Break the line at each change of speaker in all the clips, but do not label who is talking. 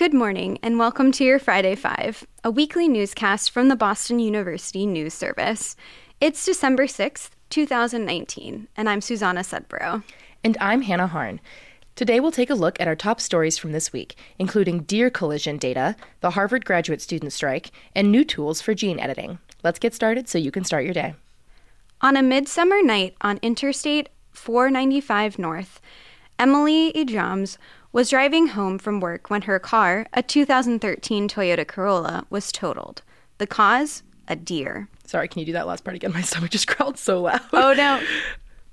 Good morning, and welcome to your Friday Five, a weekly newscast from the Boston University News Service. It's December 6th, 2019, and I'm Susanna Sudborough.
And I'm Hannah Harn. Today we'll take a look at our top stories from this week, including deer collision data, the Harvard graduate student strike, and new tools for gene editing. Let's get started so you can start your day.
On a midsummer night on Interstate 495 North, Emily Ijams was driving home from work when her car, a 2013 Toyota Corolla, was totaled. The cause? A deer.
Sorry, can you do that last part again? My stomach just growled so loud.
Oh no.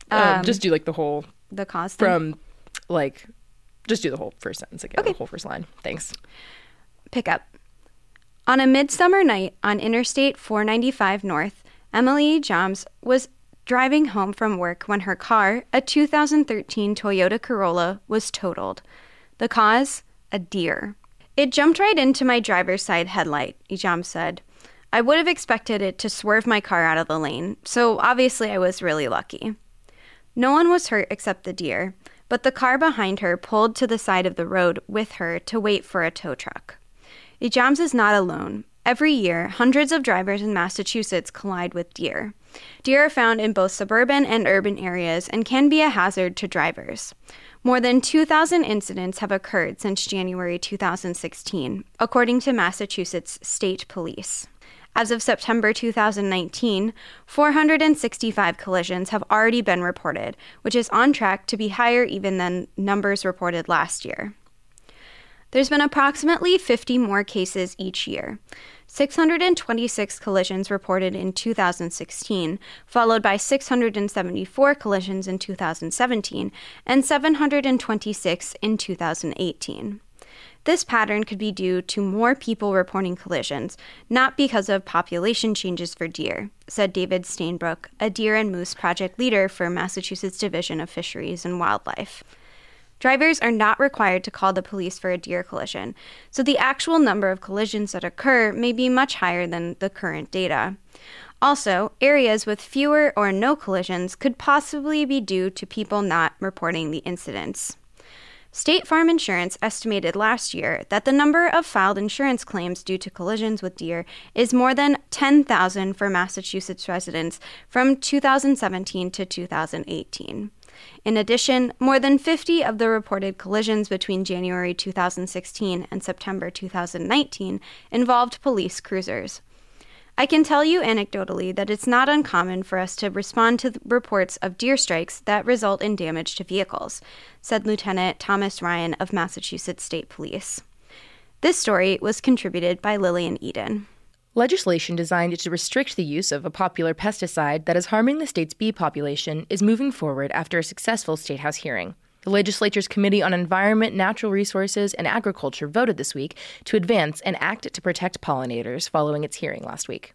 Um, just do like the whole
The cause thing?
from like just do the whole first sentence again,
Okay.
the whole first line. Thanks.
Pick up. On a midsummer night on Interstate 495 North, Emily Joms was driving home from work when her car, a 2013 Toyota Corolla, was totaled. The cause? A deer. It jumped right into my driver's side headlight, Ijam said. I would have expected it to swerve my car out of the lane, so obviously I was really lucky. No one was hurt except the deer, but the car behind her pulled to the side of the road with her to wait for a tow truck. Ijams is not alone. Every year, hundreds of drivers in Massachusetts collide with deer. Deer are found in both suburban and urban areas and can be a hazard to drivers. More than 2,000 incidents have occurred since January 2016, according to Massachusetts State Police. As of September 2019, 465 collisions have already been reported, which is on track to be higher even than numbers reported last year. There's been approximately 50 more cases each year. 626 collisions reported in 2016, followed by 674 collisions in 2017, and 726 in 2018. This pattern could be due to more people reporting collisions, not because of population changes for deer, said David Stainbrook, a deer and moose project leader for Massachusetts Division of Fisheries and Wildlife. Drivers are not required to call the police for a deer collision, so the actual number of collisions that occur may be much higher than the current data. Also, areas with fewer or no collisions could possibly be due to people not reporting the incidents. State Farm Insurance estimated last year that the number of filed insurance claims due to collisions with deer is more than 10,000 for Massachusetts residents from 2017 to 2018. In addition, more than 50 of the reported collisions between January 2016 and September 2019 involved police cruisers. I can tell you anecdotally that it's not uncommon for us to respond to reports of deer strikes that result in damage to vehicles, said Lieutenant Thomas Ryan of Massachusetts State Police. This story was contributed by Lillian Eden.
Legislation designed to restrict the use of a popular pesticide that is harming the state's bee population is moving forward after a successful State House hearing. The legislature's Committee on Environment, Natural Resources, and Agriculture voted this week to advance an act to protect pollinators following its hearing last week.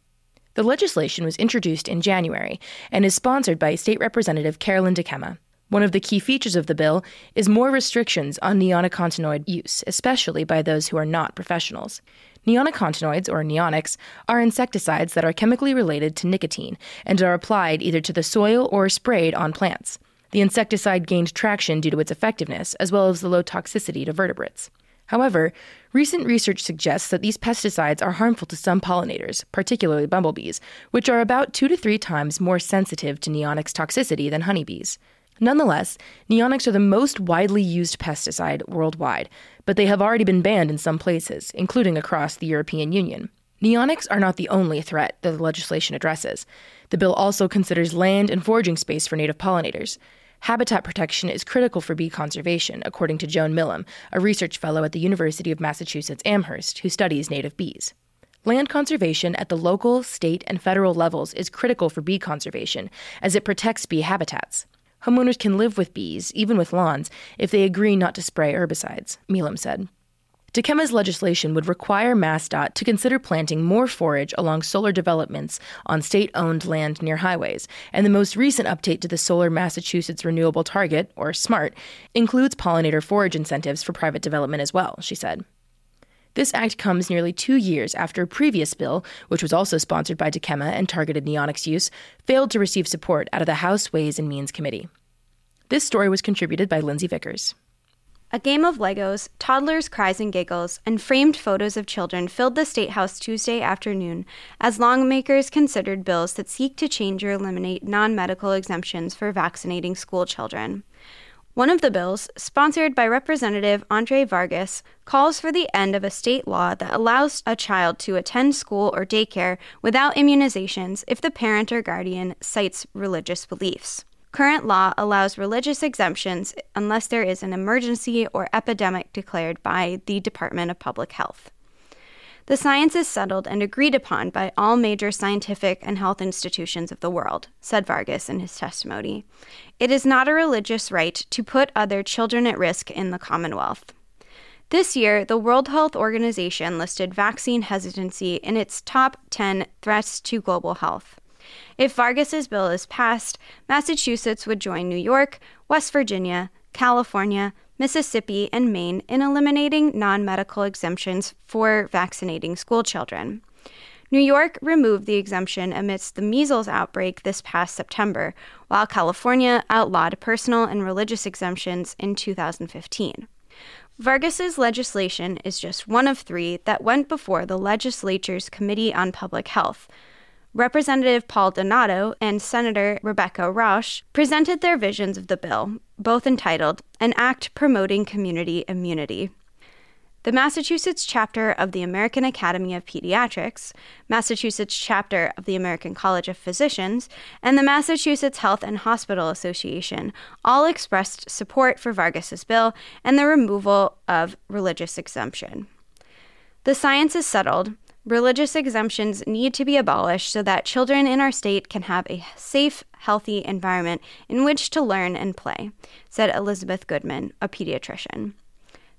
The legislation was introduced in January and is sponsored by State Representative Carolyn Dykema. One of the key features of the bill is more restrictions on neonicotinoid use, especially by those who are not professionals. Neonicotinoids, or neonics, are insecticides that are chemically related to nicotine and are applied either to the soil or sprayed on plants. The insecticide gained traction due to its effectiveness, as well as the low toxicity to vertebrates. However, recent research suggests that these pesticides are harmful to some pollinators, particularly bumblebees, which are about two to three times more sensitive to neonics toxicity than honeybees. Nonetheless, neonics are the most widely used pesticide worldwide, but they have already been banned in some places, including across the European Union. Neonics are not the only threat that the legislation addresses. The bill also considers land and foraging space for native pollinators. Habitat protection is critical for bee conservation, according to Joan Milam, a research fellow at the University of Massachusetts Amherst who studies native bees. Land conservation at the local, state, and federal levels is critical for bee conservation, as it protects bee habitats. Homeowners can live with bees, even with lawns, if they agree not to spray herbicides, Milam said. Dykema's legislation would require MassDOT to consider planting more forage along solar developments on state owned land near highways, and the most recent update to the Solar Massachusetts Renewable Target, or SMART, includes pollinator forage incentives for private development as well, she said. This act comes nearly two years after a previous bill, which was also sponsored by Dykema and targeted neonics use, failed to receive support out of the House Ways and Means Committee. This story was contributed by Lindsay Vickers.
A game of Legos, toddlers' cries and giggles, and framed photos of children filled the State House Tuesday afternoon as lawmakers considered bills that seek to change or eliminate non medical exemptions for vaccinating school children. One of the bills, sponsored by Representative Andre Vargas, calls for the end of a state law that allows a child to attend school or daycare without immunizations if the parent or guardian cites religious beliefs. Current law allows religious exemptions unless there is an emergency or epidemic declared by the Department of Public Health. The science is settled and agreed upon by all major scientific and health institutions of the world, said Vargas in his testimony. It is not a religious right to put other children at risk in the Commonwealth. This year, the World Health Organization listed vaccine hesitancy in its top 10 threats to global health. If Vargas's bill is passed, Massachusetts would join New York, West Virginia, California, Mississippi, and Maine in eliminating non medical exemptions for vaccinating school children. New York removed the exemption amidst the measles outbreak this past September, while California outlawed personal and religious exemptions in 2015. Vargas's legislation is just one of three that went before the legislature's Committee on Public Health, Representative Paul Donato and Senator Rebecca Rausch presented their visions of the bill, both entitled An Act Promoting Community Immunity. The Massachusetts chapter of the American Academy of Pediatrics, Massachusetts chapter of the American College of Physicians, and the Massachusetts Health and Hospital Association all expressed support for Vargas's bill and the removal of religious exemption. The science is settled, Religious exemptions need to be abolished so that children in our state can have a safe, healthy environment in which to learn and play, said Elizabeth Goodman, a pediatrician.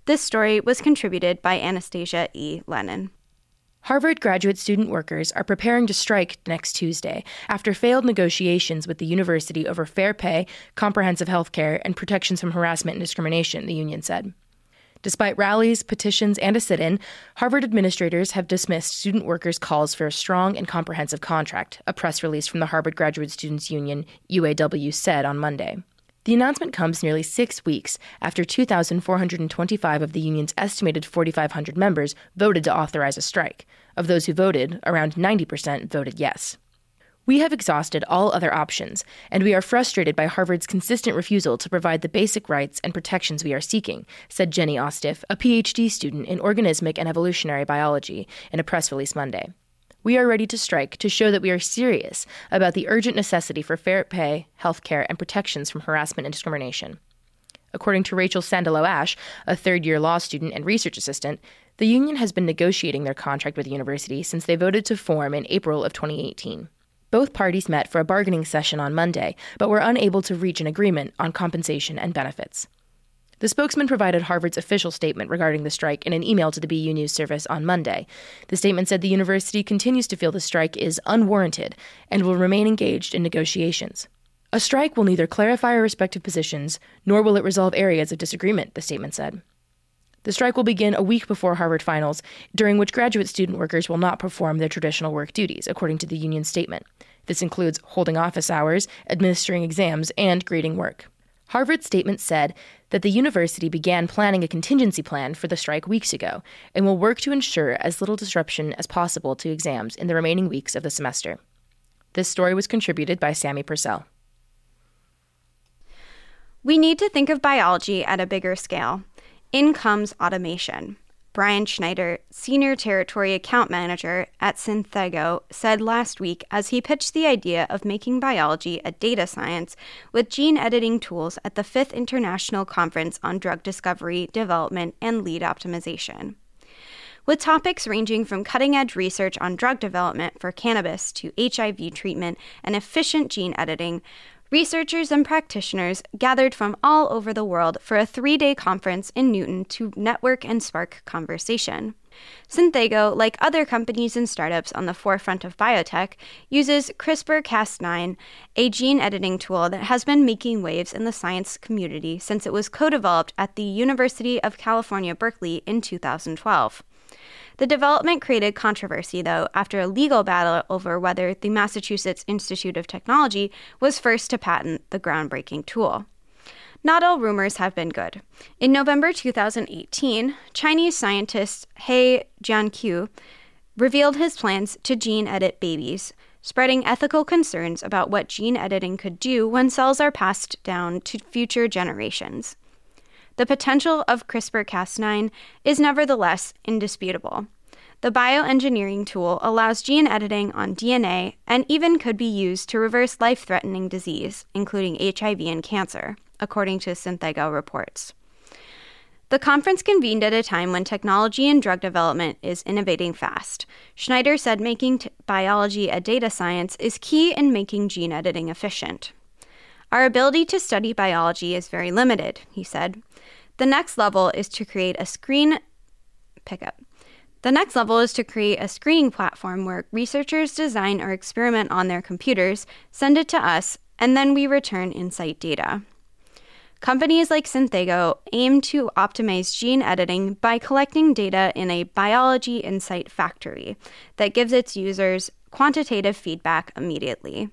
This story was contributed by Anastasia E. Lennon.
Harvard graduate student workers are preparing to strike next Tuesday after failed negotiations with the university over fair pay, comprehensive health care, and protections from harassment and discrimination, the union said. Despite rallies, petitions, and a sit in, Harvard administrators have dismissed student workers' calls for a strong and comprehensive contract, a press release from the Harvard Graduate Students Union, UAW, said on Monday. The announcement comes nearly six weeks after 2,425 of the union's estimated 4,500 members voted to authorize a strike. Of those who voted, around 90% voted yes. We have exhausted all other options, and we are frustrated by Harvard's consistent refusal to provide the basic rights and protections we are seeking, said Jenny Ostiff, a PhD student in organismic and evolutionary biology, in a press release Monday. We are ready to strike to show that we are serious about the urgent necessity for fair pay, health care, and protections from harassment and discrimination. According to Rachel Sandalow-Ash, a third year law student and research assistant, the union has been negotiating their contract with the university since they voted to form in April of 2018. Both parties met for a bargaining session on Monday, but were unable to reach an agreement on compensation and benefits. The spokesman provided Harvard's official statement regarding the strike in an email to the BU News service on Monday. The statement said the university continues to feel the strike is unwarranted and will remain engaged in negotiations. A strike will neither clarify our respective positions nor will it resolve areas of disagreement, the statement said. The strike will begin a week before Harvard finals, during which graduate student workers will not perform their traditional work duties, according to the union statement. This includes holding office hours, administering exams, and grading work. Harvard's statement said that the university began planning a contingency plan for the strike weeks ago and will work to ensure as little disruption as possible to exams in the remaining weeks of the semester. This story was contributed by Sammy Purcell.
We need to think of biology at a bigger scale. In comes automation. Brian Schneider, Senior Territory Account Manager at Synthego, said last week as he pitched the idea of making biology a data science with gene editing tools at the 5th International Conference on Drug Discovery, Development, and Lead Optimization. With topics ranging from cutting edge research on drug development for cannabis to HIV treatment and efficient gene editing, Researchers and practitioners gathered from all over the world for a three day conference in Newton to network and spark conversation. Synthego, like other companies and startups on the forefront of biotech, uses CRISPR Cas9, a gene editing tool that has been making waves in the science community since it was co developed at the University of California, Berkeley in 2012. The development created controversy, though, after a legal battle over whether the Massachusetts Institute of Technology was first to patent the groundbreaking tool. Not all rumors have been good. In November 2018, Chinese scientist He Jiankui revealed his plans to gene edit babies, spreading ethical concerns about what gene editing could do when cells are passed down to future generations. The potential of CRISPR Cas9 is nevertheless indisputable. The bioengineering tool allows gene editing on DNA and even could be used to reverse life threatening disease, including HIV and cancer, according to Synthego reports. The conference convened at a time when technology and drug development is innovating fast. Schneider said making t- biology a data science is key in making gene editing efficient. Our ability to study biology is very limited, he said. The next level is to create a screen pickup. The next level is to create a screening platform where researchers design or experiment on their computers, send it to us, and then we return insight data. Companies like Synthego aim to optimize gene editing by collecting data in a biology insight factory that gives its users quantitative feedback immediately.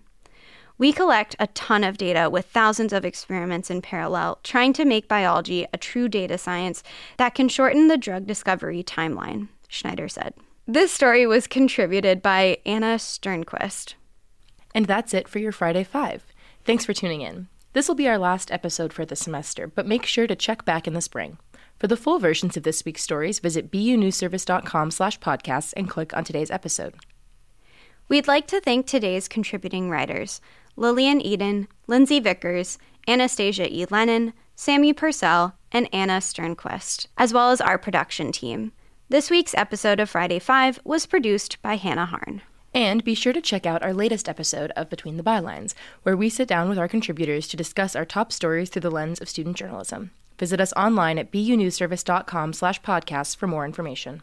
We collect a ton of data with thousands of experiments in parallel, trying to make biology a true data science that can shorten the drug discovery timeline, Schneider said. This story was contributed by Anna Sternquist.
And that's it for your Friday Five. Thanks for tuning in. This will be our last episode for the semester, but make sure to check back in the spring. For the full versions of this week's stories, visit bunewsservice.com slash podcasts and click on today's episode.
We'd like to thank today's contributing writers, Lillian Eden, Lindsay Vickers, Anastasia E. Lennon, Sammy Purcell, and Anna Sternquist, as well as our production team. This week's episode of Friday 5 was produced by Hannah Harn.
And be sure to check out our latest episode of Between the Bylines, where we sit down with our contributors to discuss our top stories through the lens of student journalism. Visit us online at bunewsservice.com slash podcasts for more information.